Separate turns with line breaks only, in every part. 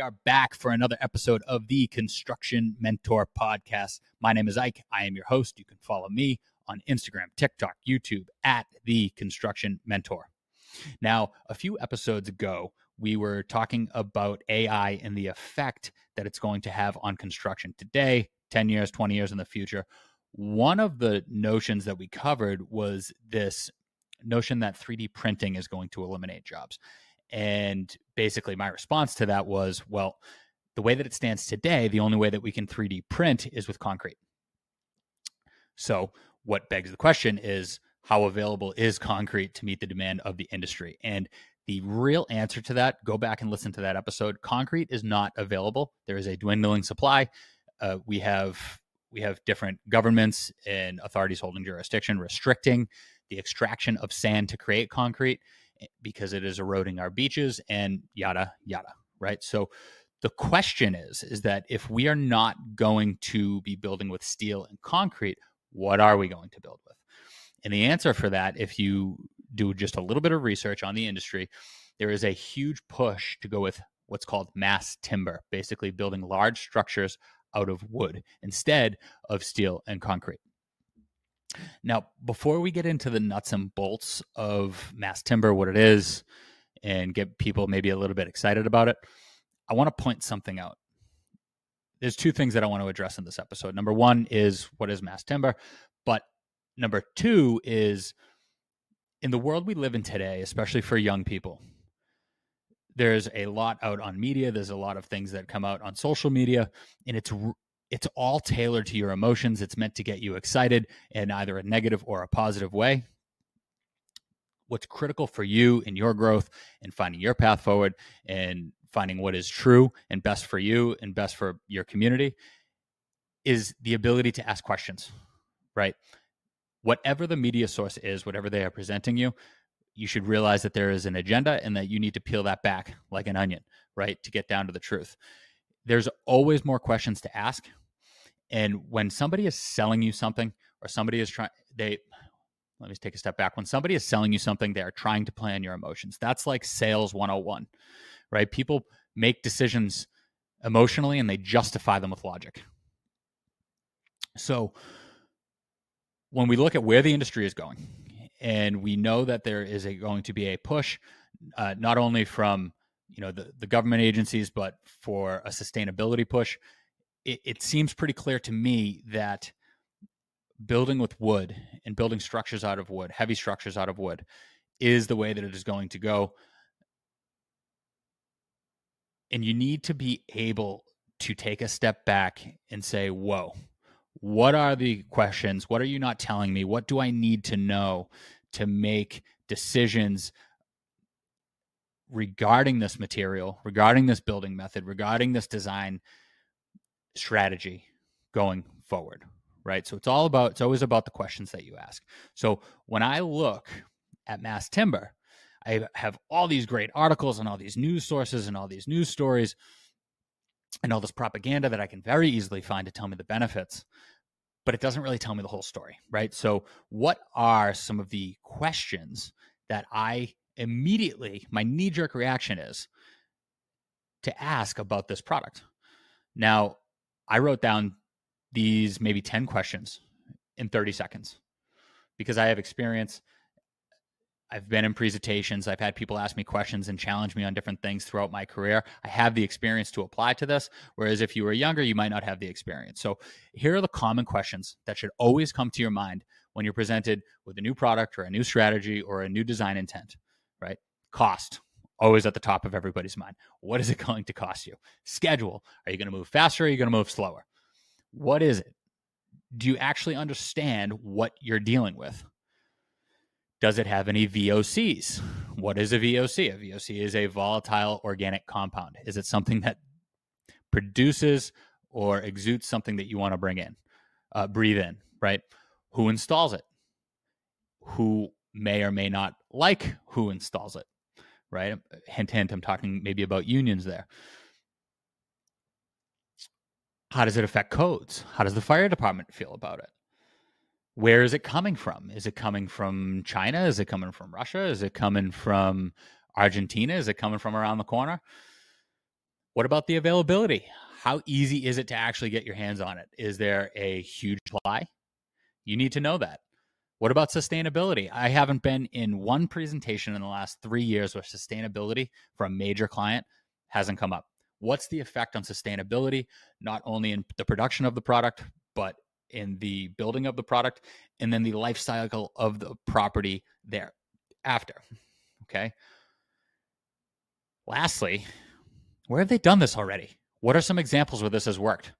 We are back for another episode of the Construction Mentor Podcast. My name is Ike. I am your host. You can follow me on Instagram, TikTok, YouTube at the Construction Mentor. Now, a few episodes ago, we were talking about AI and the effect that it's going to have on construction today, 10 years, 20 years in the future. One of the notions that we covered was this notion that 3D printing is going to eliminate jobs. And basically, my response to that was, well, the way that it stands today, the only way that we can 3D print is with concrete. So, what begs the question is how available is concrete to meet the demand of the industry? And the real answer to that, go back and listen to that episode. Concrete is not available. There is a dwindling supply. Uh, we have we have different governments and authorities holding jurisdiction restricting the extraction of sand to create concrete Eh, because it is eroding our beaches and yada yada right? So the question is is that if we are not going to be building with steel and concrete what are we going to build with? And the answer for that if you do just a little bit of research on the industry there is a huge push to go with what's called mass timber basically building large structures out of wood instead of steel and concrete now, before we get into the nuts and bolts of mass timber, what it is, and get people maybe a little bit excited about it, I want to point something out. There's two things that I want to address in this episode. Number one is what is mass timber, but number two is in the world we live in today, especially for young people, there's a lot out on media. There's a lot of things that come out on social media, and it's it's all tailored to your emotions. It's meant to get you excited in either a negative or a positive way. What's critical for you in your growth and finding your path forward and finding what is true and best for you and best for your community is the ability to ask questions, right? Whatever the media source is, whatever they are presenting you, you should realize that there is an agenda and that you need to peel that back like an onion, right? To get down to the truth. There's always more questions to ask and when somebody is selling you something or somebody is trying, they, let me take a step back. When somebody is selling you something, they are trying to play on your emotions. That's like sales 101, right? People make decisions emotionally and they justify them with logic. So when we look at where the industry is going, and we know that there is a, going to be a push, uh, not only from you know the, the government agencies, but for a sustainability push it, it seems pretty clear to me that building with wood and building structures out of wood, heavy structures out of wood, is the way that it is going to go. And you need to be able to take a step back and say, whoa, what are the questions? What are you not telling me? What do I need to know to make decisions regarding this material, regarding this building method, regarding this design strategy going forward right? So it's all about it's always about the questions that you ask. So when i look at mass timber i have all these great articles and all these news sources and all these news stories and all this propaganda that i can very easily find to tell me the benefits but it doesn't really tell me the whole story right? So what are some of the questions that i immediately my knee jerk reaction is to ask about this product? Now I wrote down these maybe 10 questions in 30 seconds because I have experience. I've been in presentations. I've had people ask me questions and challenge me on different things throughout my career. I have the experience to apply to this. Whereas if you were younger, you might not have the experience. So here are the common questions that should always come to your mind when you're presented with a new product or a new strategy or a new design intent, right? Cost always at the top of everybody's mind. What is it going to cost you? Schedule. Are you going to move faster? Or are you going to move slower? What is it? Do you actually understand what you're dealing with? Does it have any VOCs? What is a VOC? A VOC is a volatile organic compound. Is it something that produces or exudes something that you want to bring in, uh, breathe in, right? Who installs it? Who may or may not like who installs it? Right? Um, uh, hint, hint, I'm talking maybe about unions there. How does it affect codes? How does the fire department feel about it? Where is it coming from? Is it coming from China? Is it coming from Russia? Is it coming from Argentina? Is it coming from around the corner? What about the availability? How easy is it to actually get your hands on it? Is there a huge supply? You need to know that. What about sustainability? I haven't been in one presentation in the last three years where sustainability for a major client hasn't come up. What's the effect on sustainability, not only in the production of the product, but in the building of the product and then the life cycle of the property there after? Okay. Lastly, where have they done this already? What are some examples where this has worked?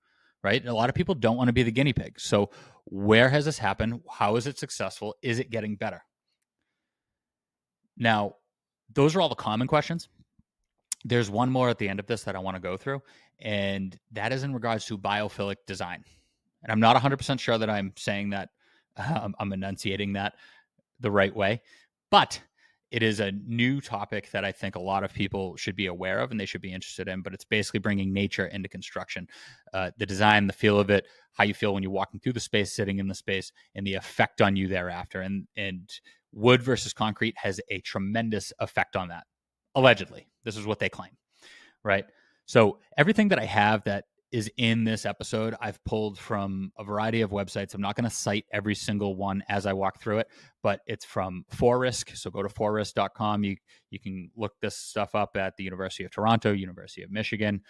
Right? A lot of people don't want to be the guinea pig. So, where has this happened? How is it successful? Is it getting better? Now, those are all the common questions. There's one more at the end of this that I want to go through, and that is in regards to biophilic design. And I'm not 100% sure that I'm saying that, um, I'm enunciating that the right way, but it is a new topic that I think a lot of people should be aware of and they should be interested in. But it's basically bringing nature into construction, uh, the design, the feel of it, how you feel when you're walking through the space, sitting in the space, and the effect on you thereafter. And and wood versus concrete has a tremendous effect on that. Allegedly, this is what they claim, right? So everything that I have that is in this episode. I've pulled from a variety of websites. I'm not going to cite every single one as I walk through it, but it's from Forisk. So go to forisk.com. You you can look this stuff up at the University of Toronto, University of Michigan,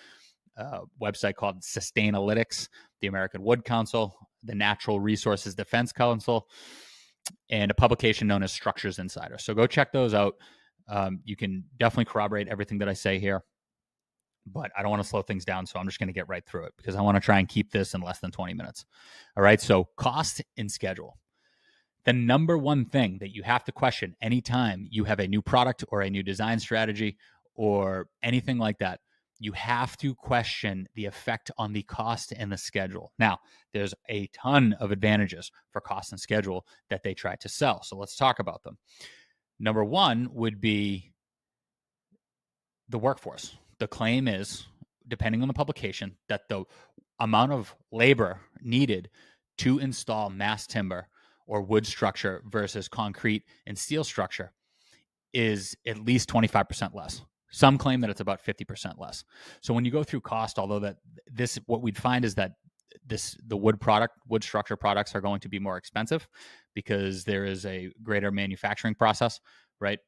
uh, website called Sustainalytics, the American Wood Council, the Natural Resources Defense Council, and a publication known as Structures Insider. So go check those out. Um, you can definitely corroborate everything that I say here but I don't want to slow things down. So I'm just going to get right through it because I want to try and keep this in less than 20 minutes. All right. So cost and schedule. The number one thing that you have to question anytime you have a new product or a new design strategy or anything like that, you have to question the effect on the cost and the schedule. Now, there's a ton of advantages for cost and schedule that they try to sell. So let's talk about them. Number one would be the workforce the claim is, depending on the publication, that the amount of labor needed to install mass timber or wood structure versus concrete and steel structure is at least 25% less. Some claim that it's about 50% less. So when you go through cost, although that this what we'd find is that this the wood product wood structure products are going to be more expensive because there is a greater manufacturing process, right?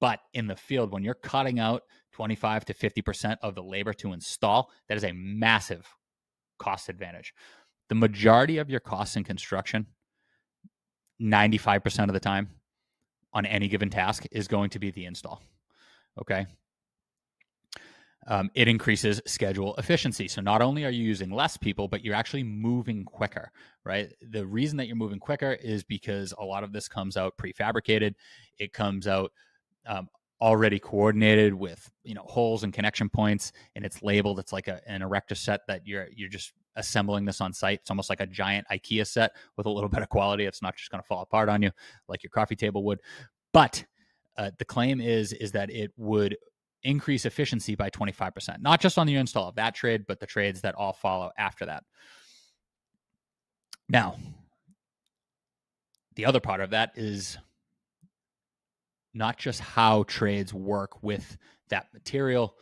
But in the field, when you're cutting out 25 to 50% of the labor to install, that is a massive cost advantage. The majority of your costs in construction, 95% of the time on any given task, is going to be the install. Okay. Um, it increases schedule efficiency. So not only are you using less people, but you're actually moving quicker, right? The reason that you're moving quicker is because a lot of this comes out prefabricated. It comes out um, already coordinated with you know holes and connection points, and it's labeled. It's like a, an erector set that you're you're just assembling this on site. It's almost like a giant IKEA set with a little bit of quality. It's not just going to fall apart on you like your coffee table would. But uh, the claim is is that it would increase efficiency by 25%, not just on the install of that trade, but the trades that all follow after that. Now, the other part of that is not just how trades work with that material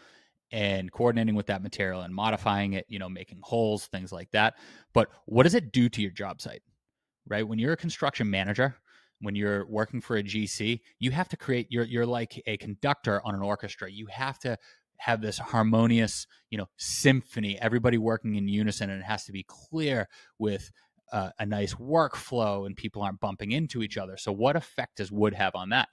and coordinating with that material and modifying it, you know, making holes, things like that. But what does it do to your job site? Right? When you're a construction manager, when you're working for a GC, you have to create you're you're like a conductor on an orchestra. You have to have this harmonious, you know, symphony, everybody working in unison and it has to be clear with uh, a nice workflow and people aren't bumping into each other. So, what effect does wood have on that?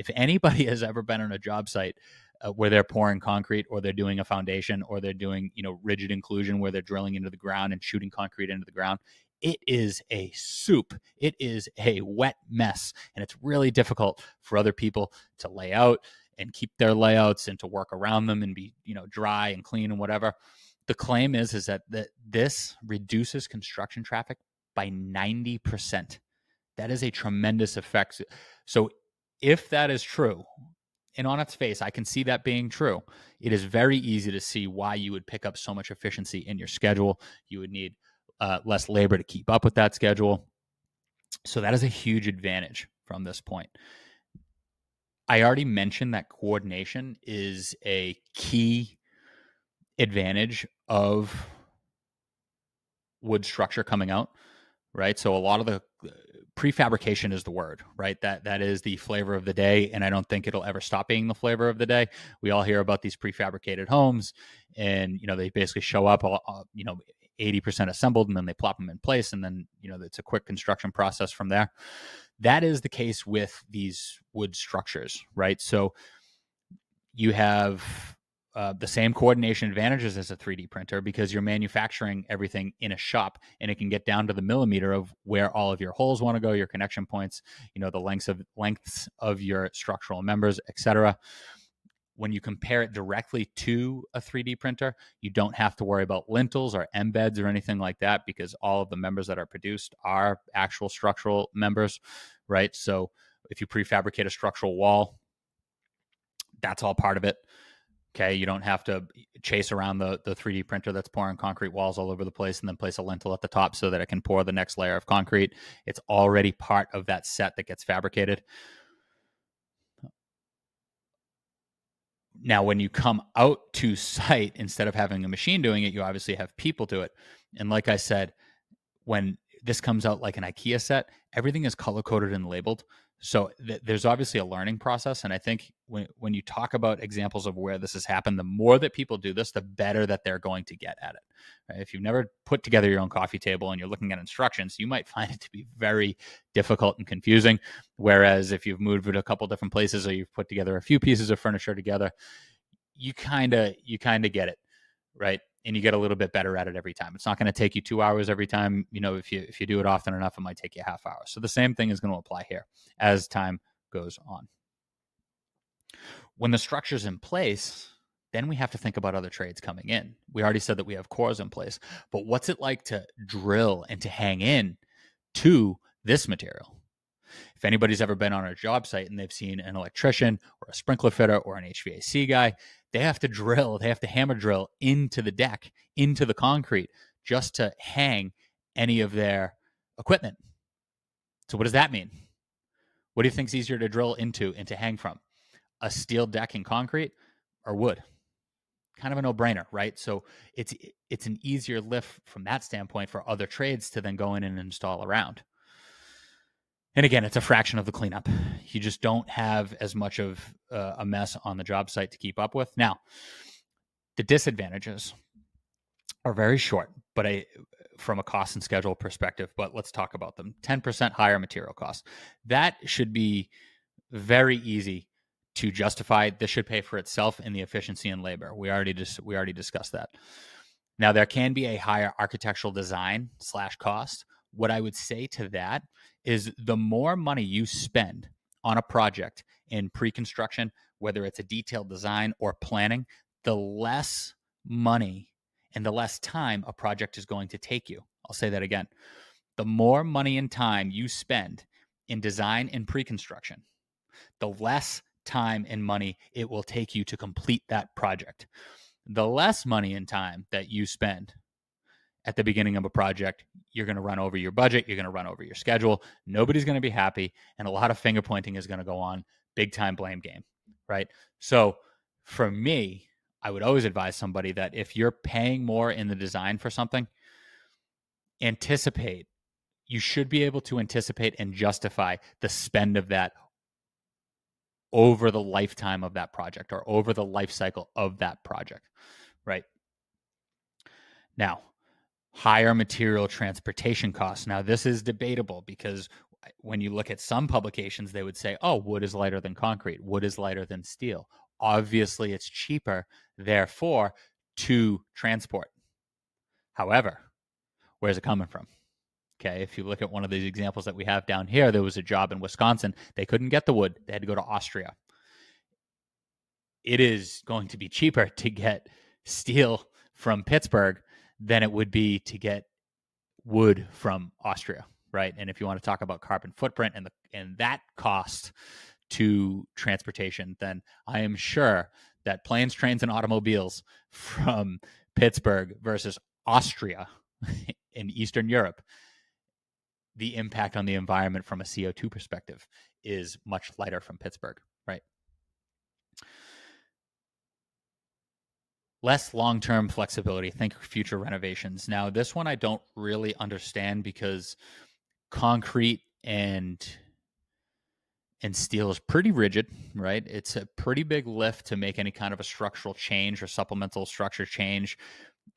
If anybody has ever been on a job site uh, where they're pouring concrete or they're doing a foundation or they're doing, you know, rigid inclusion where they're drilling into the ground and shooting concrete into the ground, it is a soup. It is a wet mess. And it's really difficult for other people to lay out and keep their layouts and to work around them and be, you know, dry and clean and whatever. The claim is is that, that this reduces construction traffic by 90%. That is a tremendous effect. So, if that is true, and on its face, I can see that being true, it is very easy to see why you would pick up so much efficiency in your schedule. You would need uh, less labor to keep up with that schedule. So, that is a huge advantage from this point. I already mentioned that coordination is a key advantage of wood structure coming out, right? So a lot of the prefabrication is the word, right? That that is the flavor of the day, and I don't think it'll ever stop being the flavor of the day. We all hear about these prefabricated homes, and you know they basically show up, uh, you know, eighty percent assembled, and then they plop them in place, and then you know it's a quick construction process from there. That is the case with these wood structures, right? So you have uh, the same coordination advantages as a 3D printer because you're manufacturing everything in a shop and it can get down to the millimeter of where all of your holes want to go, your connection points, you know, the lengths of lengths of your structural members, etc. When you compare it directly to a 3D printer, you don't have to worry about lintels or embeds or anything like that because all of the members that are produced are actual structural members, right? So if you prefabricate a structural wall, that's all part of it Okay, you don't have to chase around the the 3D printer that's pouring concrete walls all over the place and then place a lintel at the top so that it can pour the next layer of concrete. It's already part of that set that gets fabricated. Now, when you come out to site, instead of having a machine doing it, you obviously have people do it. And like I said, when this comes out like an IKEA set, everything is color coded and labeled so th- there's obviously a learning process and i think when, when you talk about examples of where this has happened the more that people do this the better that they're going to get at it right? if you've never put together your own coffee table and you're looking at instructions you might find it to be very difficult and confusing whereas if you've moved it a couple different places or you've put together a few pieces of furniture together you kind of you kind of get it right and you get a little bit better at it every time. It's not going to take you two hours every time. You know, if you if you do it often enough, it might take you a half hour. So the same thing is going to apply here as time goes on. When the structure's in place, then we have to think about other trades coming in. We already said that we have cores in place, but what's it like to drill and to hang in to this material? If anybody's ever been on a job site and they've seen an electrician or a sprinkler fitter or an HVAC guy, they have to drill, they have to hammer drill into the deck, into the concrete, just to hang any of their equipment. So, what does that mean? What do you think is easier to drill into and to hang from? A steel deck in concrete or wood? Kind of a no-brainer, right? So it's it's an easier lift from that standpoint for other trades to then go in and install around. And again, it's a fraction of the cleanup. You just don't have as much of uh, a mess on the job site to keep up with. Now, the disadvantages are very short, but I, from a cost and schedule perspective, but let's talk about them. 10% higher material costs. That should be very easy to justify. This should pay for itself in the efficiency and labor. We already just we already discussed that. Now there can be a higher architectural design slash cost what I would say to that is the more money you spend on a project in pre construction, whether it's a detailed design or planning, the less money and the less time a project is going to take you. I'll say that again. The more money and time you spend in design and pre construction, the less time and money it will take you to complete that project. The less money and time that you spend at the beginning of a project, you're going to run over your budget, you're going to run over your schedule. Nobody's going to be happy, and a lot of finger pointing is going to go on. Big time blame game, right? So for me, I would always advise somebody that if you're paying more in the design for something, anticipate. You should be able to anticipate and justify the spend of that over the lifetime of that project or over the life cycle of that project, right? Now, higher material transportation costs. Now, this is debatable because when you look at some publications, they would say, oh, wood is lighter than concrete, wood is lighter than steel. Obviously, it's cheaper, therefore, to transport. However, where's it coming from? Okay, if you look at one of these examples that we have down here, there was a job in Wisconsin. They couldn't get the wood, they had to go to Austria. It is going to be cheaper to get steel from Pittsburgh than it would be to get wood from Austria, right? And if you want to talk about carbon footprint and the and that cost to transportation, then I am sure that planes, trains, and automobiles from Pittsburgh versus Austria in Eastern Europe, the impact on the environment from a CO2 perspective is much lighter from Pittsburgh, right? Less long-term flexibility. Think future renovations. Now this one i don't really understand because concrete and and steel is pretty rigid right? It's a pretty big lift to make any kind of a structural change or supplemental structure change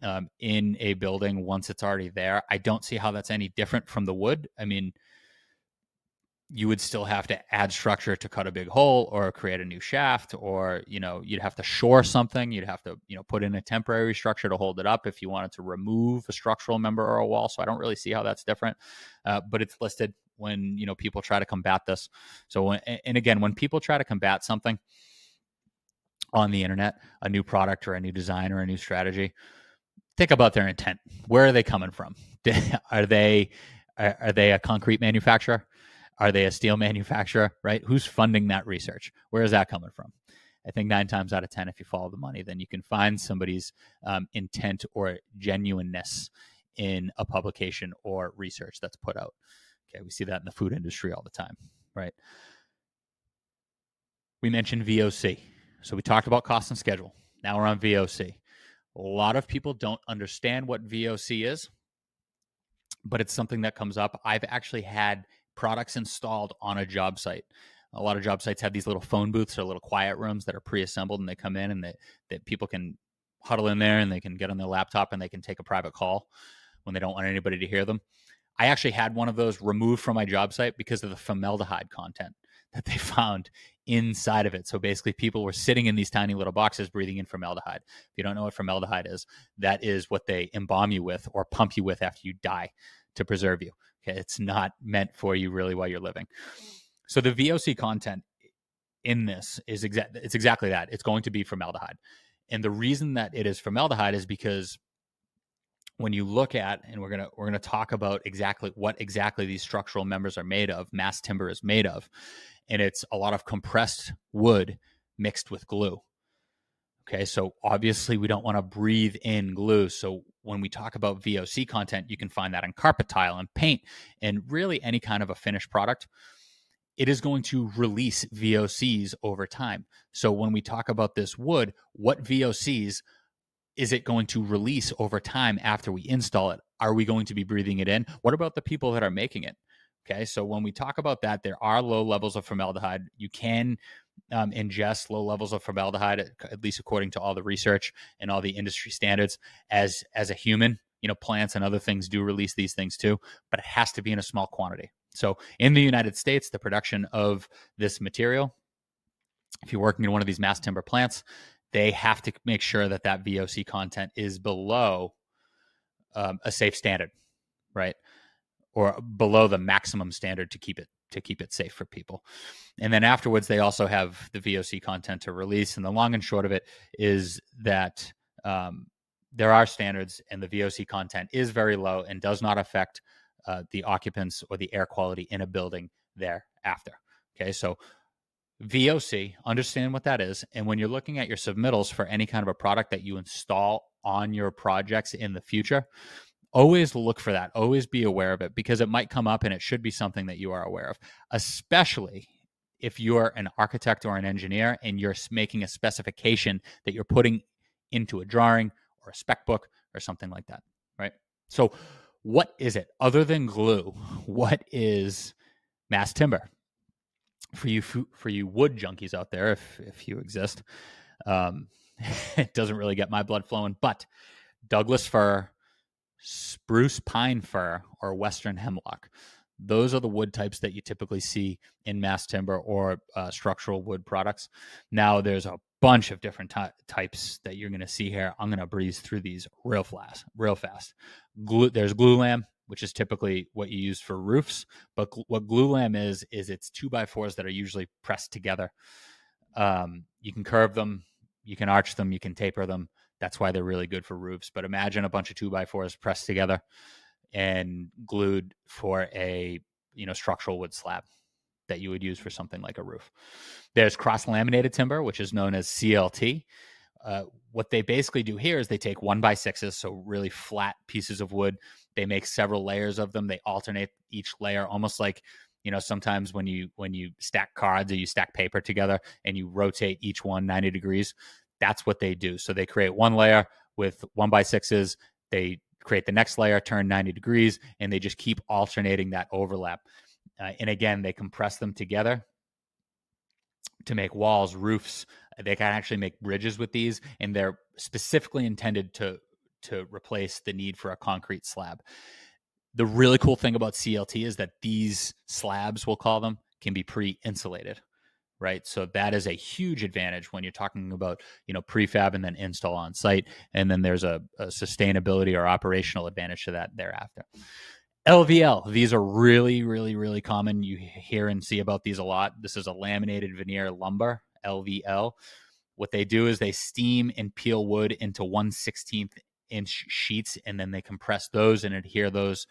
um, in a building once it's already there. I don't see how that's any different from the wood. I mean you would still have to add structure to cut a big hole or create a new shaft or you know you'd have to shore something. You'd have to you know put in a temporary structure to hold it up if you wanted to remove a structural member or a wall. So i don't really see how that's different uh, but it's listed when you know people try to combat this. So when, and again when people try to combat something on the internet a new product or a new design or a new strategy think about their intent. Where are they coming from? Are they are they a concrete manufacturer are they a steel manufacturer? Right? Who's funding that research? Where is that coming from? I think nine times out of 10, if you follow the money, then you can find somebody's um, intent or genuineness in a publication or research that's put out. Okay, we see that in the food industry all the time, right? We mentioned VOC. So we talked about cost and schedule. Now we're on VOC. A lot of people don't understand what VOC is, but it's something that comes up. I've actually had products installed on a job site. A lot of job sites have these little phone booths or little quiet rooms that are pre-assembled, and they come in and that that people can huddle in there and they can get on their laptop and they can take a private call when they don't want anybody to hear them. I actually had one of those removed from my job site because of the formaldehyde content that they found inside of it. So basically, people were sitting in these tiny little boxes breathing in formaldehyde. If you don't know what formaldehyde is, that is what they embalm you with or pump you with after you die to preserve you. Okay, it's not meant for you really while you're living. So the VOC content in this is exact it's exactly that. It's going to be formaldehyde. And the reason that it is formaldehyde is because when you look at and we're going to we're to talk about exactly what exactly these structural members are made of, mass timber is made of, and it's a lot of compressed wood mixed with glue. Okay, so obviously we don't want to breathe in glue. So when we talk about VOC content, you can find that in carpet tile and paint and really any kind of a finished product. It is going to release VOCs over time. So when we talk about this wood, what VOCs is it going to release over time after we install it? Are we going to be breathing it in? What about the people that are making it? Okay, so when we talk about that, there are low levels of formaldehyde. You can um, ingest low levels of formaldehyde, at least according to all the research and all the industry standards. As as a human, you know, plants and other things do release these things too, but it has to be in a small quantity. So in the United States, the production of this material, if you're working in one of these mass timber plants, they have to make sure that that VOC content is below um, a safe standard, right? Or below the maximum standard to keep it to keep it safe for people. And then afterwards, they also have the VOC content to release. And the long and short of it is that um, there are standards, and the VOC content is very low and does not affect uh, the occupants or the air quality in a building thereafter. Okay, so VOC, understand what that is. And when you're looking at your submittals for any kind of a product that you install on your projects in the future, always look for that always be aware of it because it might come up and it should be something that you are aware of especially if you're an architect or an engineer and you're making a specification that you're putting into a drawing or a spec book or something like that right? So what is it other than glue what is mass timber? For you for you wood junkies out there if if you exist um, it doesn't really get my blood flowing but douglas fir spruce pine fir or western hemlock. Those are the wood types that you typically see in mass timber or uh, structural wood products. Now, there's a bunch of different ty- types that you're going to see here. I'm going to breeze through these real fast. Real fast. Glue, there's glulam, which is typically what you use for roofs. But gl- what glulam is is it's two by fours that are usually pressed together. Um, you can curve them, you can arch them, you can taper them. That's why they're really good for roofs. But imagine a bunch of two by fours pressed together and glued for a you know structural wood slab that you would use for something like a roof. There's cross laminated timber, which is known as CLT. Uh, what they basically do here is they take one by sixes, so really flat pieces of wood. They make several layers of them. They alternate each layer, almost like you know sometimes when you when you stack cards or you stack paper together and you rotate each one 90 degrees That's what they do. So they create one layer with one by sixes. They create the next layer, turn 90 degrees, and they just keep alternating that overlap. Uh, and again, they compress them together to make walls, roofs. They can actually make bridges with these, and they're specifically intended to to replace the need for a concrete slab. The really cool thing about CLT is that these slabs, we'll call them, can be pre-insulated right? So that is a huge advantage when you're talking about you know prefab and then install on site and then there's a, a, sustainability or operational advantage to that thereafter. Lvl these are really really really common. You hear and see about these a lot. This is a laminated veneer lumber lvl what they do is they steam and peel wood into 1 16th inch sheets and then they compress those and adhere those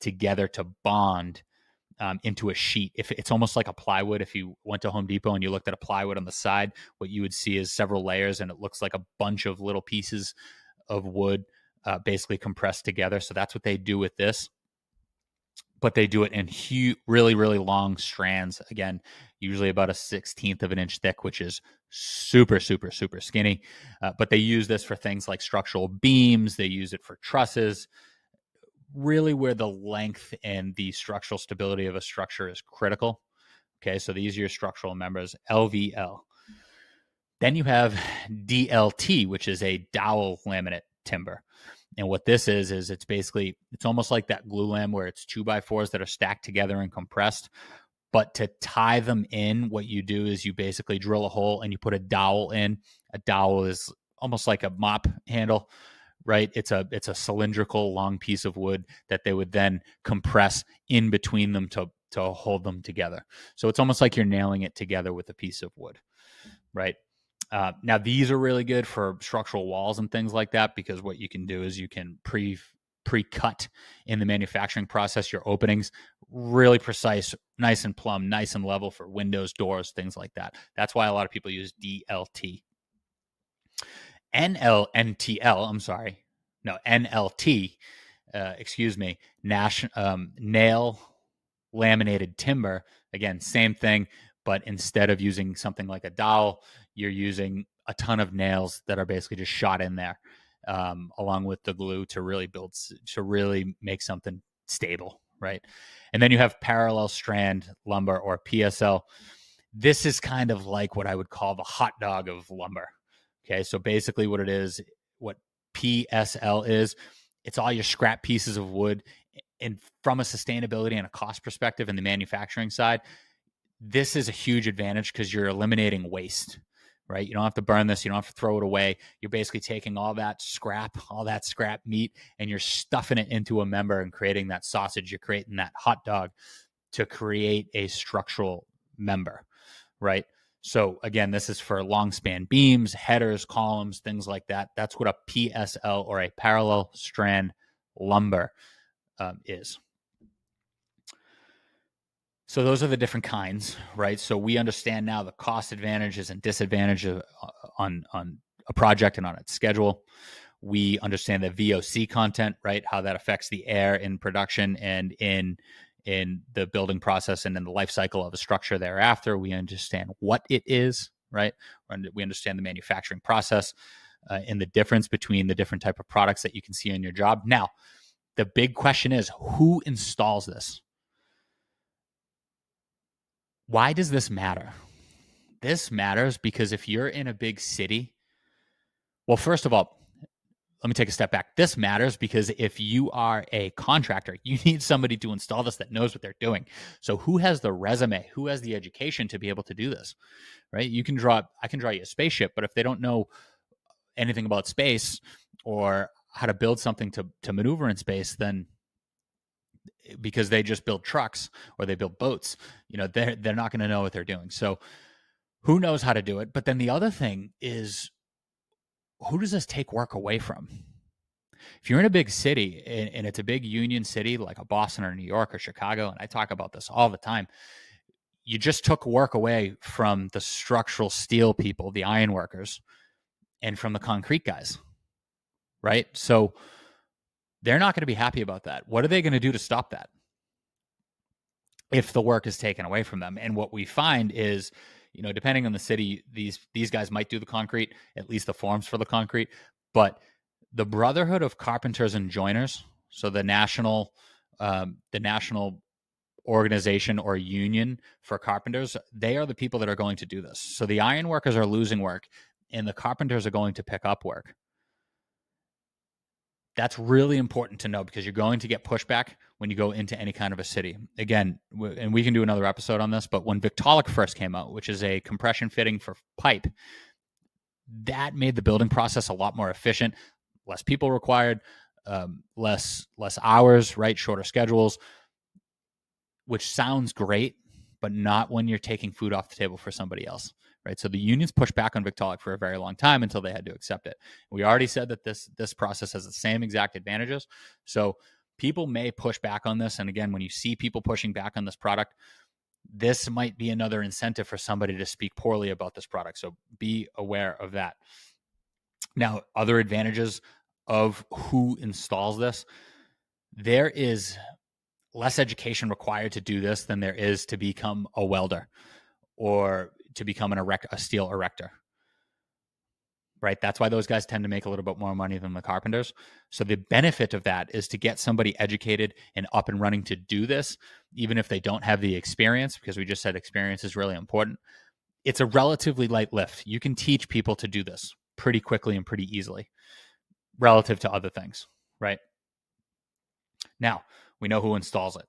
together to bond um, into a sheet. If it's almost like a plywood, if you went to Home Depot and you looked at a plywood on the side, what you would see is several layers, and it looks like a bunch of little pieces of wood uh, basically compressed together. So that's what they do with this. But they do it in huge, really, really long strands. Again, usually about a sixteenth of an inch thick, which is super, super, super skinny. Uh, but they use this for things like structural beams. They use it for trusses really where the length and the structural stability of a structure is critical. Okay, so these are your structural members, LVL. Then you have DLT, which is a dowel laminate timber. And what this is, is it's basically, it's almost like that glue glulam where it's two by fours that are stacked together and compressed. But to tie them in, what you do is you basically drill a hole and you put a dowel in. A dowel is almost like a mop handle right? It's a it's a cylindrical long piece of wood that they would then compress in between them to to hold them together. So it's almost like you're nailing it together with a piece of wood right? Uh, now these are really good for structural walls and things like that because what you can do is you can pre pre-cut in the manufacturing process your openings. Really precise nice and plumb nice and level for windows doors things like that. That's why a lot of people use dlt NLNTL, I'm sorry, no, NLT, uh, excuse me, Nash, um, nail laminated timber. Again, same thing, but instead of using something like a dowel, you're using a ton of nails that are basically just shot in there, um, along with the glue to really build, to really make something stable, right? And then you have parallel strand lumber or PSL. This is kind of like what I would call the hot dog of lumber Okay, so basically, what it is, what PSL is, it's all your scrap pieces of wood. And from a sustainability and a cost perspective in the manufacturing side, this is a huge advantage because you're eliminating waste, right? You don't have to burn this, you don't have to throw it away. You're basically taking all that scrap, all that scrap meat, and you're stuffing it into a member and creating that sausage. You're creating that hot dog to create a structural member, right? So again, this is for long span beams, headers, columns, things like that. That's what a PSL or a parallel strand lumber um, is. So those are the different kinds, right? So we understand now the cost advantages and disadvantages uh, on on a project and on its schedule. We understand the VOC content, right? How that affects the air in production and in in the building process and in the life cycle of a structure thereafter. We understand what it is, right? We understand the manufacturing process uh, and the difference between the different type of products that you can see on your job. Now, the big question is who installs this? Why does this matter? This matters because if you're in a big city, well, first of all, let me take a step back. This matters because if you are a contractor, you need somebody to install this that knows what they're doing. So who has the resume? Who has the education to be able to do this? Right? You can draw I can draw you a spaceship, but if they don't know anything about space or how to build something to to maneuver in space, then because they just build trucks or they build boats, you know, they're they're not going to know what they're doing. So who knows how to do it? But then the other thing is who does this take work away from? If you're in a big city and, and it's a big union city like a Boston or New York or Chicago, and I talk about this all the time, you just took work away from the structural steel people, the iron workers, and from the concrete guys, right? So they're not going to be happy about that. What are they going to do to stop that? If the work is taken away from them. And what we find is you know, depending on the city, these these guys might do the concrete, at least the forms for the concrete. But the Brotherhood of Carpenters and Joiners, so the national um, the national organization or union for carpenters, they are the people that are going to do this. So the iron workers are losing work and the carpenters are going to pick up work. That's really important to know because you're going to get pushback when you go into any kind of a city. Again, and we can do another episode on this, but when Victaulic first came out, which is a compression fitting for pipe, that made the building process a lot more efficient, less people required, um, less less hours, right? Shorter schedules which sounds great, but not when you're taking food off the table for somebody else, right? So the unions pushed back on Victaulic for a very long time until they had to accept it. We already said that this this process has the same exact advantages. So people may push back on this, and again, when you see people pushing back on this product, this might be another incentive for somebody to speak poorly about this product. So be aware of that. Now, other advantages of who installs this, there is less education required to do this than there is to become a welder or to become an erect a steel erector right? That's why those guys tend to make a little bit more money than the carpenters. So the benefit of that is to get somebody educated and up and running to do this even if they don't have the experience because we just said experience is really important. It's a relatively light lift. You can teach people to do this pretty quickly and pretty easily relative to other things right? Now we know who installs it.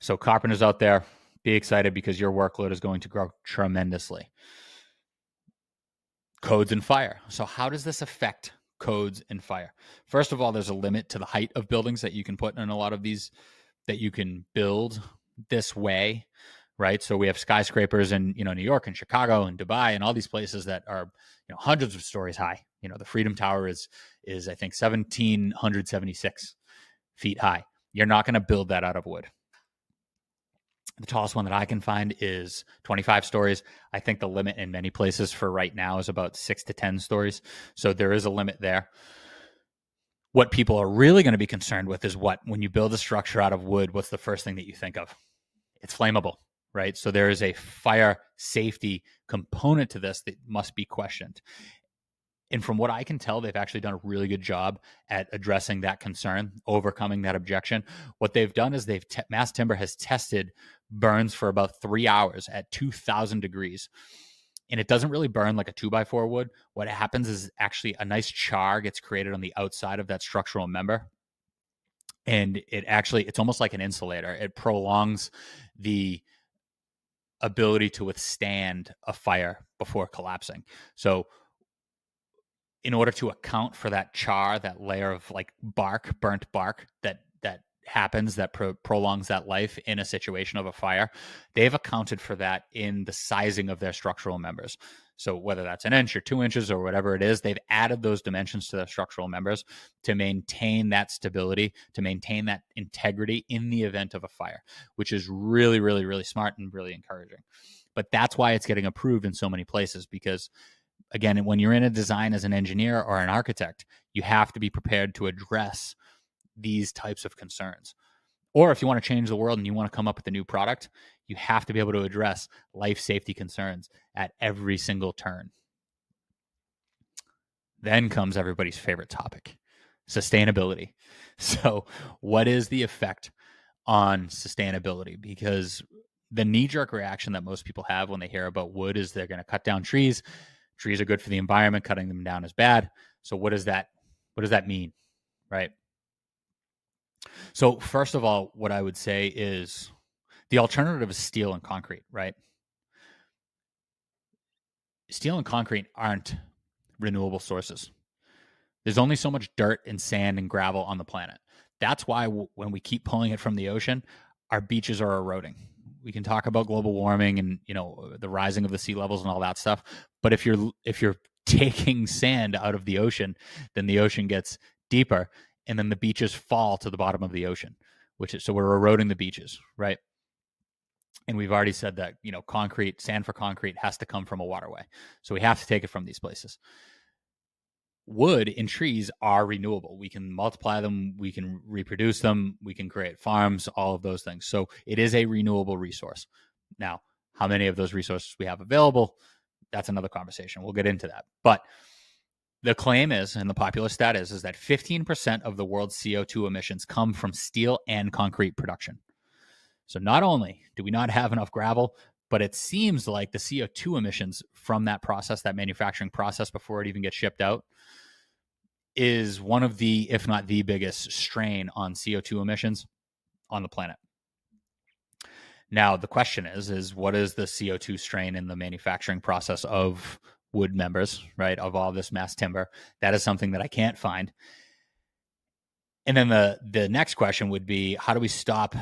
So, carpenters out there, be excited because your workload is going to grow tremendously. Codes and fire. So, how does this affect codes and fire? First of all, there's a limit to the height of buildings that you can put in a lot of these that you can build this way, right? So we have skyscrapers in you know New York and Chicago and Dubai and all these places that are you know hundreds of stories high. You know the Freedom Tower is is I think 1776 feet high. You're not going to build that out of wood. The tallest one that I can find is 25 stories. I think the limit in many places for right now is about six to 10 stories. So there is a limit there. What people are really going to be concerned with is what, when you build a structure out of wood, what's the first thing that you think of? It's flammable, right? So there is a fire safety component to this that must be questioned. And from what I can tell, they've actually done a really good job at addressing that concern, overcoming that objection. What they've done is they've te- Mass Timber has tested burns for about three hours at 2,000 degrees. And it doesn't really burn like a two by four would. What happens is actually a nice char gets created on the outside of that structural member. And it actually, it's almost like an insulator. It prolongs the ability to withstand a fire before collapsing. So in order to account for that char, that layer of like bark, burnt bark that that happens that pro- prolongs that life in a situation of a fire, they've accounted for that in the sizing of their structural members. So whether that's an inch or two inches or whatever it is, they've added those dimensions to their structural members to maintain that stability, to maintain that integrity in the event of a fire, which is really, really, really smart and really encouraging. But that's why it's getting approved in so many places because again, when you're in a design as an engineer or an architect, you have to be prepared to address these types of concerns. Or if you want to change the world and you want to come up with a new product, you have to be able to address life safety concerns at every single turn. Then comes everybody's favorite topic sustainability. So, what is the effect on sustainability? Because the knee jerk reaction that most people have when they hear about wood is they're going to cut down trees trees are good for the environment cutting them down is bad so what does that what does that mean right so first of all what i would say is the alternative is steel and concrete right? Steel and concrete aren't renewable sources. There's only so much dirt and sand and gravel on the planet. That's why w- when we keep pulling it from the ocean our beaches are eroding. We can talk about global warming and you know the rising of the sea levels and all that stuff but if you're if you're taking sand out of the ocean then the ocean gets deeper and then the beaches fall to the bottom of the ocean which is so we're eroding the beaches right and we've already said that you know concrete sand for concrete has to come from a waterway so we have to take it from these places wood and trees are renewable. We can multiply them, we can reproduce them, we can create farms, all of those things. So it is a renewable resource. Now, How many of those resources we have available? That's another conversation. We'll get into that. But the claim is, and the popular stat is, is that 15% of the world's CO2 emissions come from steel and concrete production. So not only do we not have enough gravel, but it seems like the CO2 emissions from that process, that manufacturing process before it even gets shipped out, is one of the, if not the biggest strain on CO2 emissions on the planet. Now the question is, is what is the CO2 strain in the manufacturing process of wood members, right, of all this mass timber. That is something that I can't find. And then the the next question would be how do we stop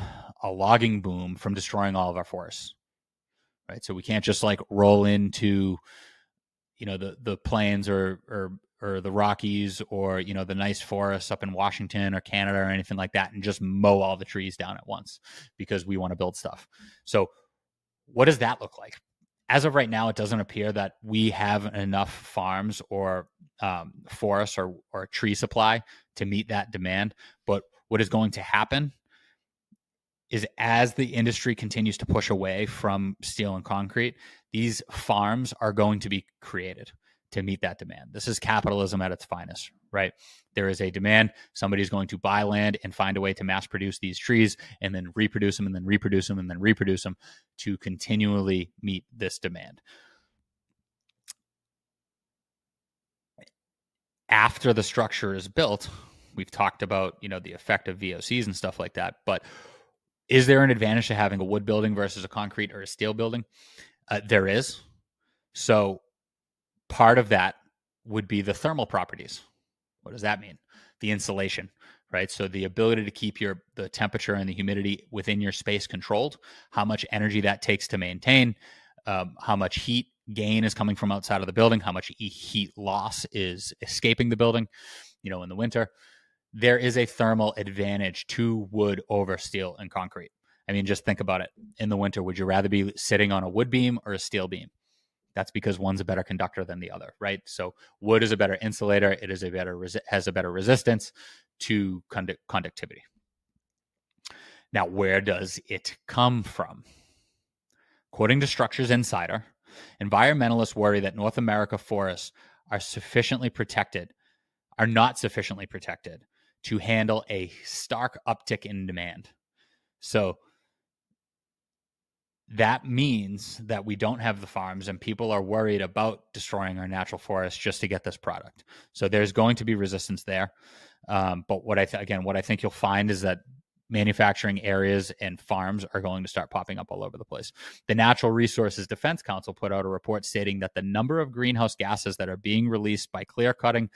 a logging boom from destroying all of our forests? Right? So we can't just like roll into you know the the plains or or or the Rockies or you know the nice forests up in Washington or Canada or anything like that and just mow all the trees down at once because we want to build stuff. So what does that look like? As of right now, it doesn't appear that we have enough farms or um, forests or, or tree supply to meet that demand. But what is going to happen is as the industry continues to push away from steel and concrete, these farms are going to be created to meet that demand. This is capitalism at its finest, right? There is a demand. Somebody's going to buy land and find a way to mass produce these trees and then reproduce them and then reproduce them and then reproduce them to continually meet this demand. After the structure is built, we've talked about, you know, the effect of VOCs and stuff like that, but is there an advantage to having a wood building versus a concrete or a steel building? Uh, there is. So part of that would be the thermal properties. What does that mean? The insulation, right? So the ability to keep your the temperature and the humidity within your space controlled, how much energy that takes to maintain, um, how much heat gain is coming from outside of the building, how much heat loss is escaping the building, you know, in the winter. There is a thermal advantage to wood over steel and concrete. I mean, just think about it. In the winter, would you rather be sitting on a wood beam or a steel beam? That's because one's a better conductor than the other, right? So wood is a better insulator. It is a better has a better resistance to condu- conductivity. Now, where does it come from? According to Structures Insider, environmentalists worry that North America forests are sufficiently protected, are not sufficiently protected to handle a stark uptick in demand. So that means that we don't have the farms and people are worried about destroying our natural forests just to get this product. So there's going to be resistance there. Um, but what I th- again, what I think you'll find is that manufacturing areas and farms are going to start popping up all over the place. The Natural Resources Defense Council put out a report stating that the number of greenhouse gases that are being released by clear cutting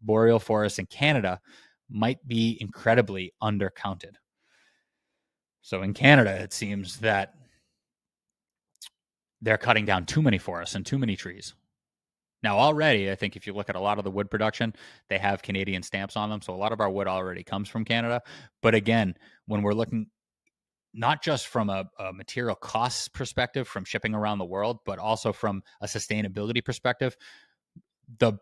boreal forests in Canada might be incredibly undercounted. So in Canada, it seems that they're cutting down too many forests and too many trees. Now, already, I think if you look at a lot of the wood production, they have Canadian stamps on them. So a lot of our wood already comes from Canada. But again, when we're looking not just from a, a material costs perspective from shipping around the world, but also from a sustainability perspective, the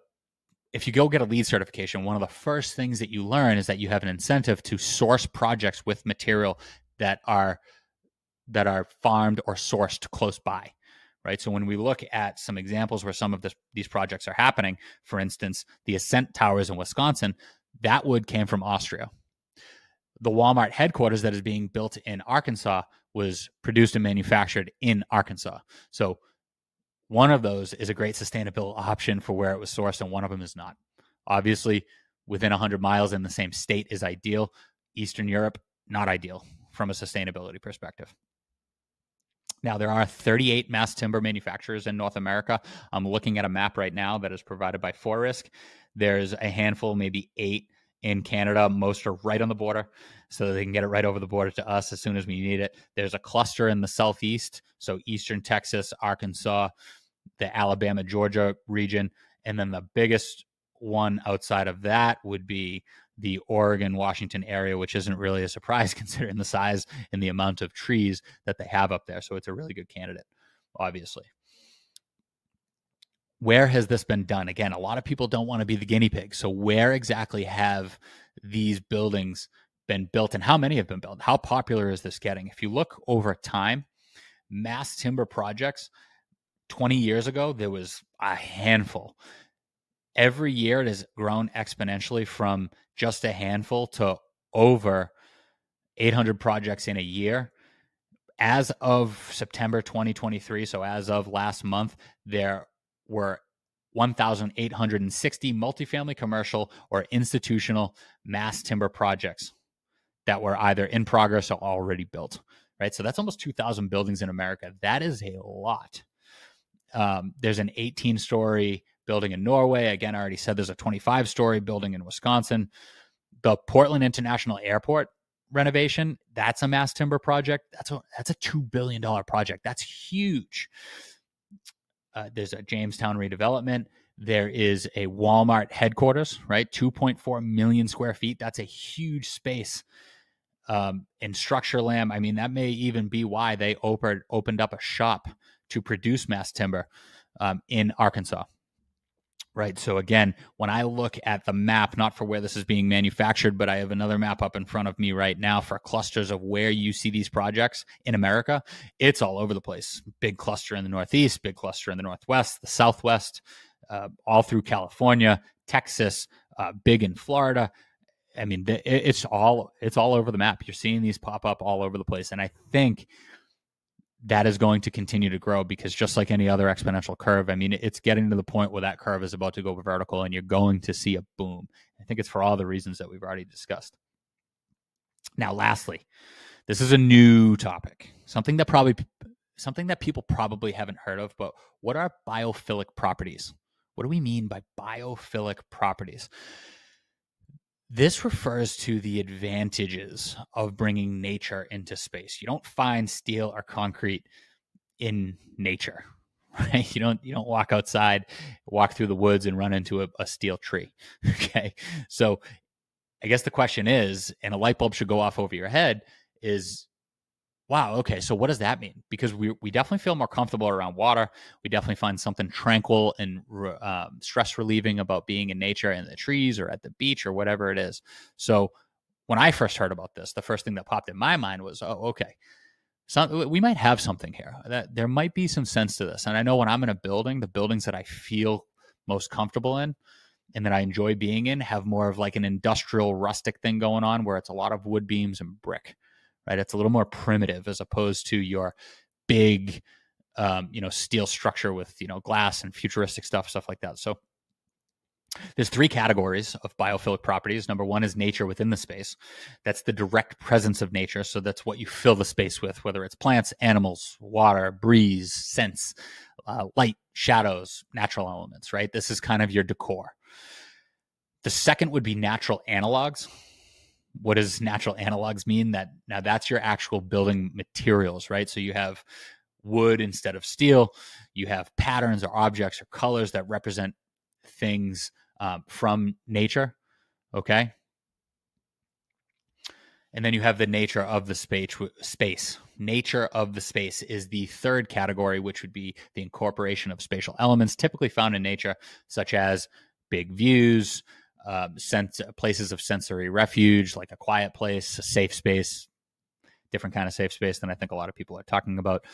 if you go get a LEED certification, one of the first things that you learn is that you have an incentive to source projects with material that are that are farmed or sourced close by right? So when we look at some examples where some of this, these projects are happening, for instance, the Ascent Towers in Wisconsin, that wood came from Austria. The Walmart headquarters that is being built in Arkansas was produced and manufactured in Arkansas. So one of those is a great sustainable option for where it was sourced, and one of them is not. Obviously, within 100 miles in the same state is ideal. Eastern Europe, not ideal from a sustainability perspective. Now, there are 38 mass timber manufacturers in North America. I'm looking at a map right now that is provided by Forisk. There's a handful, maybe eight in Canada. Most are right on the border, so they can get it right over the border to us as soon as we need it. There's a cluster in the southeast, so eastern Texas, Arkansas, the Alabama, Georgia region. And then the biggest one outside of that would be the Oregon Washington area, which isn't really a surprise considering the size and the amount of trees that they have up there. So it's a really good candidate, obviously. Where has this been done? Again, a lot of people don't want to be the guinea pig. So, where exactly have these buildings been built and how many have been built? How popular is this getting? If you look over time, mass timber projects 20 years ago, there was a handful. Every year, it has grown exponentially from just a handful to over 800 projects in a year. As of September 2023, so as of last month, there were 1,860 multifamily commercial or institutional mass timber projects that were either in progress or already built. Right. So that's almost 2,000 buildings in America. That is a lot. Um, there's an 18 story building in Norway. Again, I already said there's a 25 story building in Wisconsin. The Portland International Airport renovation, that's a mass timber project. That's a that's a two billion dollar project. That's huge. Uh, there's a Jamestown redevelopment. There is a Walmart headquarters, right? 2.4 million square feet. That's a huge space. Um, in Structurlam, I mean, that may even be why they opened opened up a shop to produce mass timber um, in Arkansas right? So again, when I look at the map, not for where this is being manufactured, but I have another map up in front of me right now for clusters of where you see these projects in America. It's all over the place. Big cluster in the Northeast, big cluster in the Northwest, the Southwest, uh, all through California, Texas, uh, big in Florida. I mean, it's all it's all over the map. You're seeing these pop up all over the place, and I think that is going to continue to grow because just like any other exponential curve, I mean, it's getting to the point where that curve is about to go vertical and you're going to see a boom. I think it's for all the reasons that we've already discussed. Now, lastly, this is a new topic, something that probably something that people probably haven't heard of, but what are biophilic properties? What do we mean by biophilic properties? This refers to the advantages of bringing nature into space. You don't find steel or concrete in nature, right? You don't you don't walk outside, walk through the woods and run into a, a steel tree. Okay. So I guess the question is, and a light bulb should go off over your head, is wow, okay, so what does that mean? Because we, we definitely feel more comfortable around water. We definitely find something tranquil and um, stress relieving about being in nature in the trees or at the beach or whatever it is. So when I first heard about this, the first thing that popped in my mind was, oh, okay, some, we might have something here. That there might be some sense to this. And I know when I'm in a building, the buildings that I feel most comfortable in and that I enjoy being in have more of like an industrial rustic thing going on where it's a lot of wood beams and brick right? It's a little more primitive as opposed to your big, um, you know, steel structure with you know glass and futuristic stuff, stuff like that. So there's three categories of biophilic properties. Number one is nature within the space. That's the direct presence of nature. So that's what you fill the space with, whether it's plants, animals, water, breeze, scents, uh, light, shadows, natural elements, right? This is kind of your decor. The second would be natural analogs what does natural analogs mean? That now that's your actual building materials right? So you have wood instead of steel. You have patterns or objects or colors that represent things um, from nature okay? And then you have the nature of the space space. Nature of the space is the third category which would be the incorporation of spatial elements typically found in nature such as big views um, sense places of sensory refuge, like a quiet place, a safe space, different kind of safe space than I think a lot of people are talking about,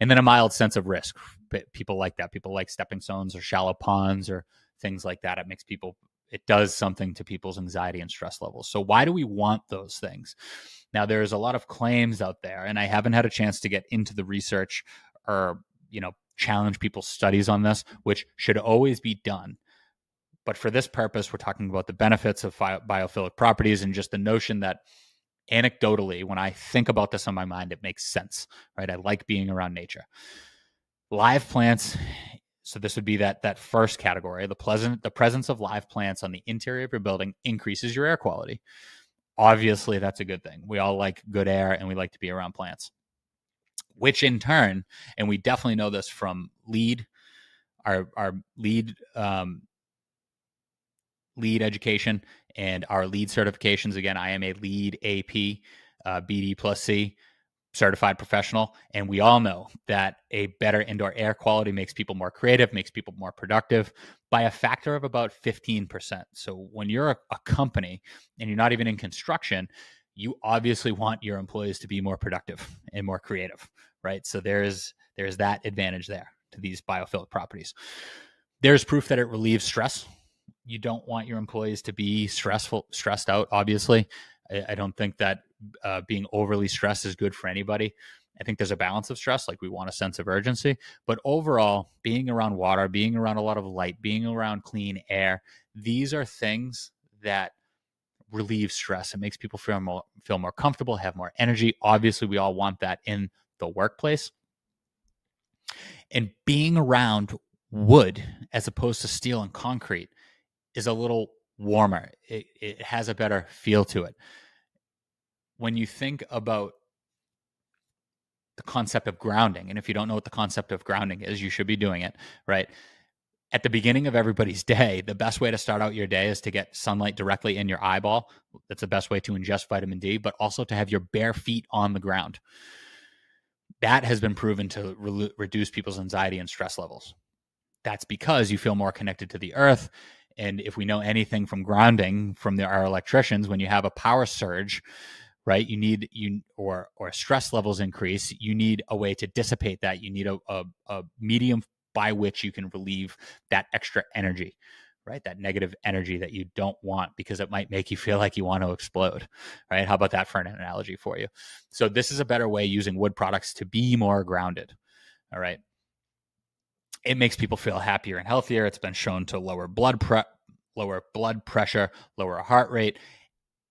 and then a mild sense of risk. People like that. People like stepping stones or shallow ponds or things like that. It makes people. It does something to people's anxiety and stress levels. So why do we want those things? Now there's a lot of claims out there, and I haven't had a chance to get into the research or you know challenge people's studies on this, which should always be done but for this purpose, we're talking about the benefits of biophilic properties and just the notion that anecdotally, when I think about this in my mind, it makes sense, right? I like being around nature. Live plants. So this would be that that first category. The pleasant, the presence of live plants on the interior of your building increases your air quality. Obviously, that's a good thing. We all like good air and we like to be around plants. Which in turn, and we definitely know this from LEED, our our LEED um, LEED education and our LEED certifications. Again, I am a LEED AP uh, BD plus C certified professional. And we all know that a better indoor air quality makes people more creative, makes people more productive by a factor of about 15%. So when you're a, a company and you're not even in construction, you obviously want your employees to be more productive and more creative, right? So there's there's that advantage there to these biophilic properties. There's proof that it relieves stress. You don't want your employees to be stressful, stressed out. Obviously, I, I don't think that uh, being overly stressed is good for anybody. I think there's a balance of stress. Like we want a sense of urgency, but overall, being around water, being around a lot of light, being around clean air, these are things that relieve stress. It makes people feel more feel more comfortable, have more energy. Obviously, we all want that in the workplace. And being around wood as opposed to steel and concrete is a little warmer. It, it has a better feel to it. When you think about the concept of grounding, and if you don't know what the concept of grounding is, you should be doing it, right? At the beginning of everybody's day, the best way to start out your day is to get sunlight directly in your eyeball. That's the best way to ingest vitamin D, but also to have your bare feet on the ground. That has been proven to re- reduce people's anxiety and stress levels. That's because you feel more connected to the earth. And if we know anything from grounding from the, our electricians, when you have a power surge, right, you need you or or stress levels increase, you need a way to dissipate that. You need a, a, a medium by which you can relieve that extra energy right? That negative energy that you don't want because it might make you feel like you want to explode, right? How about that for an analogy for you? So, this is a better way using wood products to be more grounded, all right? It makes people feel happier and healthier. It's been shown to lower blood pre- lower blood pressure, lower heart rate,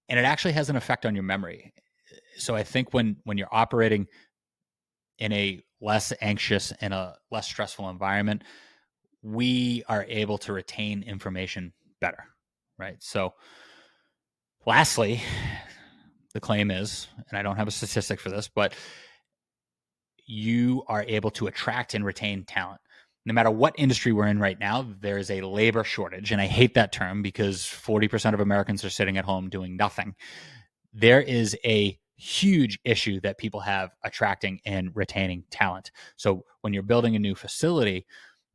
and it actually has an effect on your memory. So I think when when you're operating in a less anxious and a less stressful environment, we are able to retain information better, right? So, lastly, the claim is, and I don't have a statistic for this, but you are able to attract and retain talent. No matter what industry we're in right now, there's a labor shortage. And I hate that term because 40% of Americans are sitting at home doing nothing. There is a huge issue that people have attracting and retaining talent. So when you're building a new facility,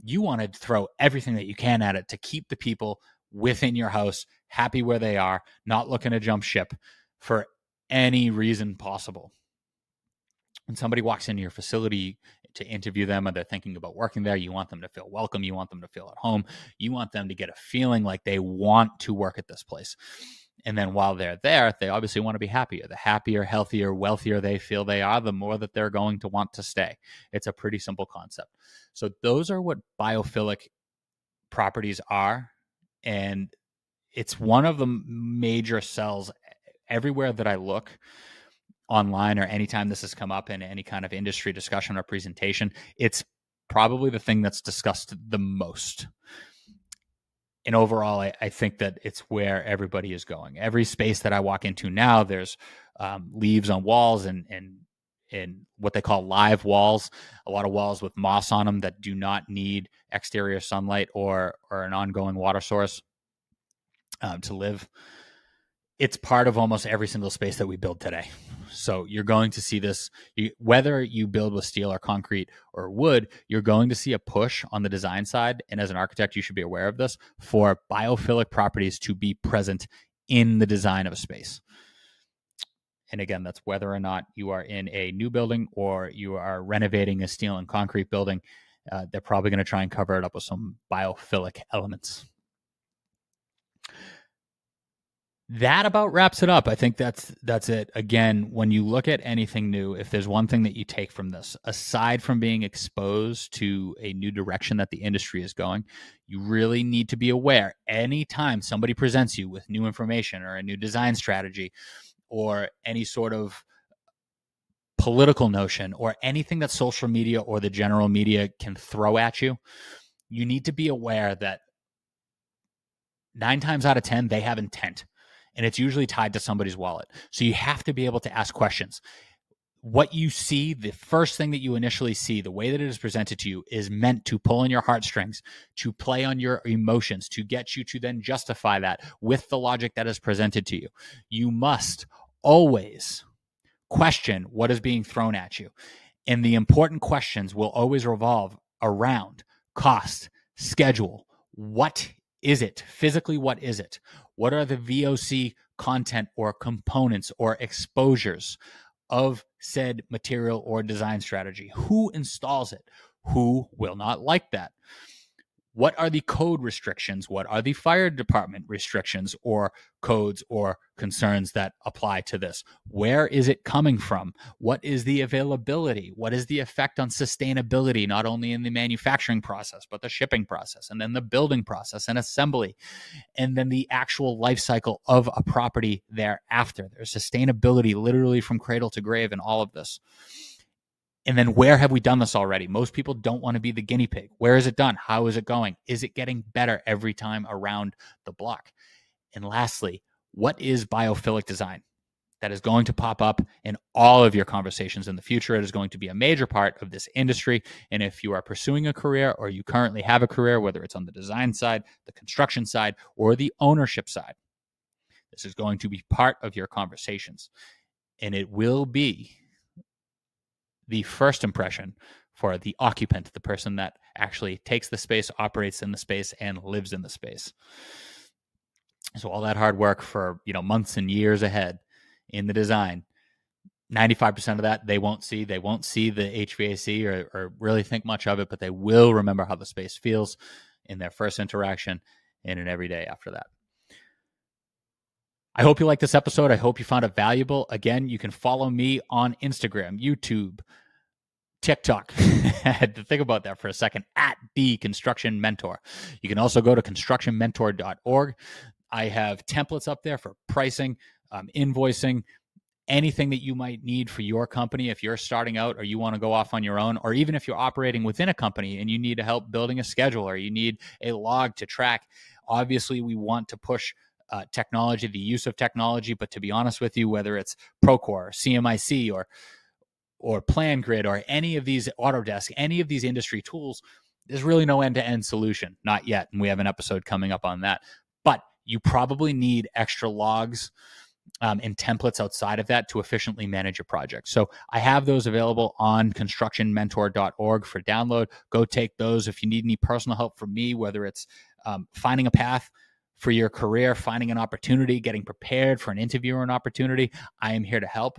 you want to throw everything that you can at it to keep the people within your house happy where they are, not looking to jump ship for any reason possible. When somebody walks into your facility to interview them and they're thinking about working there, you want them to feel welcome, you want them to feel at home, you want them to get a feeling like they want to work at this place. And then while they're there, they obviously want to be happier. The happier, healthier, wealthier they feel they are, the more that they're going to want to stay. It's a pretty simple concept. So, those are what biophilic properties are. And it's one of the major sells everywhere that I look online or anytime this has come up in any kind of industry discussion or presentation. It's probably the thing that's discussed the most and overall, I, I, think that it's where everybody is going. Every space that I walk into now, there's um, leaves on walls and and and what they call live walls. A lot of walls with moss on them that do not need exterior sunlight or or an ongoing water source um, to live it's part of almost every single space that we build today. So you're going to see this, you, whether you build with steel or concrete or wood, you're going to see a push on the design side. And as an architect, you should be aware of this for biophilic properties to be present in the design of a space. And again, that's whether or not you are in a new building or you are renovating a steel and concrete building. Uh, they're probably going to try and cover it up with some biophilic elements that about wraps it up. I think that's that's it. Again, when you look at anything new, if there's one thing that you take from this, aside from being exposed to a new direction that the industry is going, you really need to be aware anytime somebody presents you with new information or a new design strategy or any sort of political notion or anything that social media or the general media can throw at you, you need to be aware that nine times out of 10, they have intent and it's usually tied to somebody's wallet. So you have to be able to ask questions. What you see, the first thing that you initially see, the way that it is presented to you is meant to pull in your heartstrings, to play on your emotions, to get you to then justify that with the logic that is presented to you. You must always question what is being thrown at you. And the important questions will always revolve around cost, schedule, what is it? Physically, what is it? What are the VOC content or components or exposures? of said material or design strategy? Who installs it? Who will not like that? What are the code restrictions? What are the fire department restrictions or codes or concerns that apply to this? Where is it coming from? What is the availability? What is the effect on sustainability, not only in the manufacturing process, but the shipping process, and then the building process and assembly, and then the actual life cycle of a property thereafter? There's sustainability literally from cradle to grave in all of this. And then where have we done this already? Most people don't want to be the guinea pig. Where is it done? How is it going? Is it getting better every time around the block? And lastly, what is biophilic design? That is going to pop up in all of your conversations in the future. It is going to be a major part of this industry. And if you are pursuing a career or you currently have a career, whether it's on the design side, the construction side, or the ownership side, this is going to be part of your conversations. And it will be the first impression for the occupant, the person that actually takes the space, operates in the space, and lives in the space. So all that hard work for you know months and years ahead in the design, 95% of that they won't see. They won't see the HVAC or, or really think much of it, but they will remember how the space feels in their first interaction and in every day after that. I hope you like this episode. I hope you found it valuable. Again, you can follow me on Instagram, YouTube, TikTok. I had to think about that for a second at the construction mentor. You can also go to constructionmentor.org. I have templates up there for pricing, um, invoicing, anything that you might need for your company if you're starting out or you want to go off on your own, or even if you're operating within a company and you need to help building a schedule or you need a log to track. Obviously, we want to push uh, technology, the use of technology. But to be honest with you, whether it's Procore, CMIC, or or PlanGrid, or any of these Autodesk, any of these industry tools, there's really no end-to-end solution, not yet. And we have an episode coming up on that. But you probably need extra logs. Um, and templates outside of that to efficiently manage your project. So I have those available on constructionmentor.org for download. Go take those. If you need any personal help from me, whether it's um, finding a path for your career, finding an opportunity, getting prepared for an interview or an opportunity, I am here to help.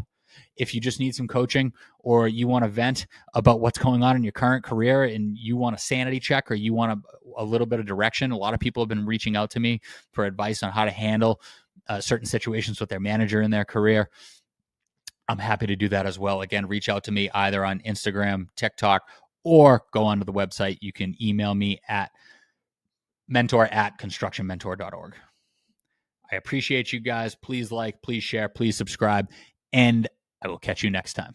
If you just need some coaching or you want to vent about what's going on in your current career and you want a sanity check or you want a, a little bit of direction, a lot of people have been reaching out to me for advice on how to handle uh, certain situations with their manager in their career. I'm happy to do that as well. Again, reach out to me either on Instagram, TikTok, or go onto the website. You can email me at mentor at constructionmentor.org. I appreciate you guys. Please like, please share, please subscribe, and I will catch you next time.